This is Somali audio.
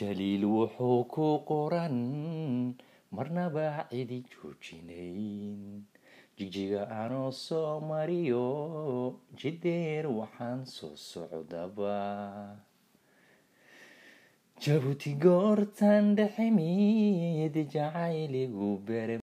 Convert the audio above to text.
jaliil wuxuu ku qoran marnaba cidi joojinayn jigjiga anoo soo mariyo jideer waxaan soo socdaba. Jabuuti goortan dhexemid jacayligu bere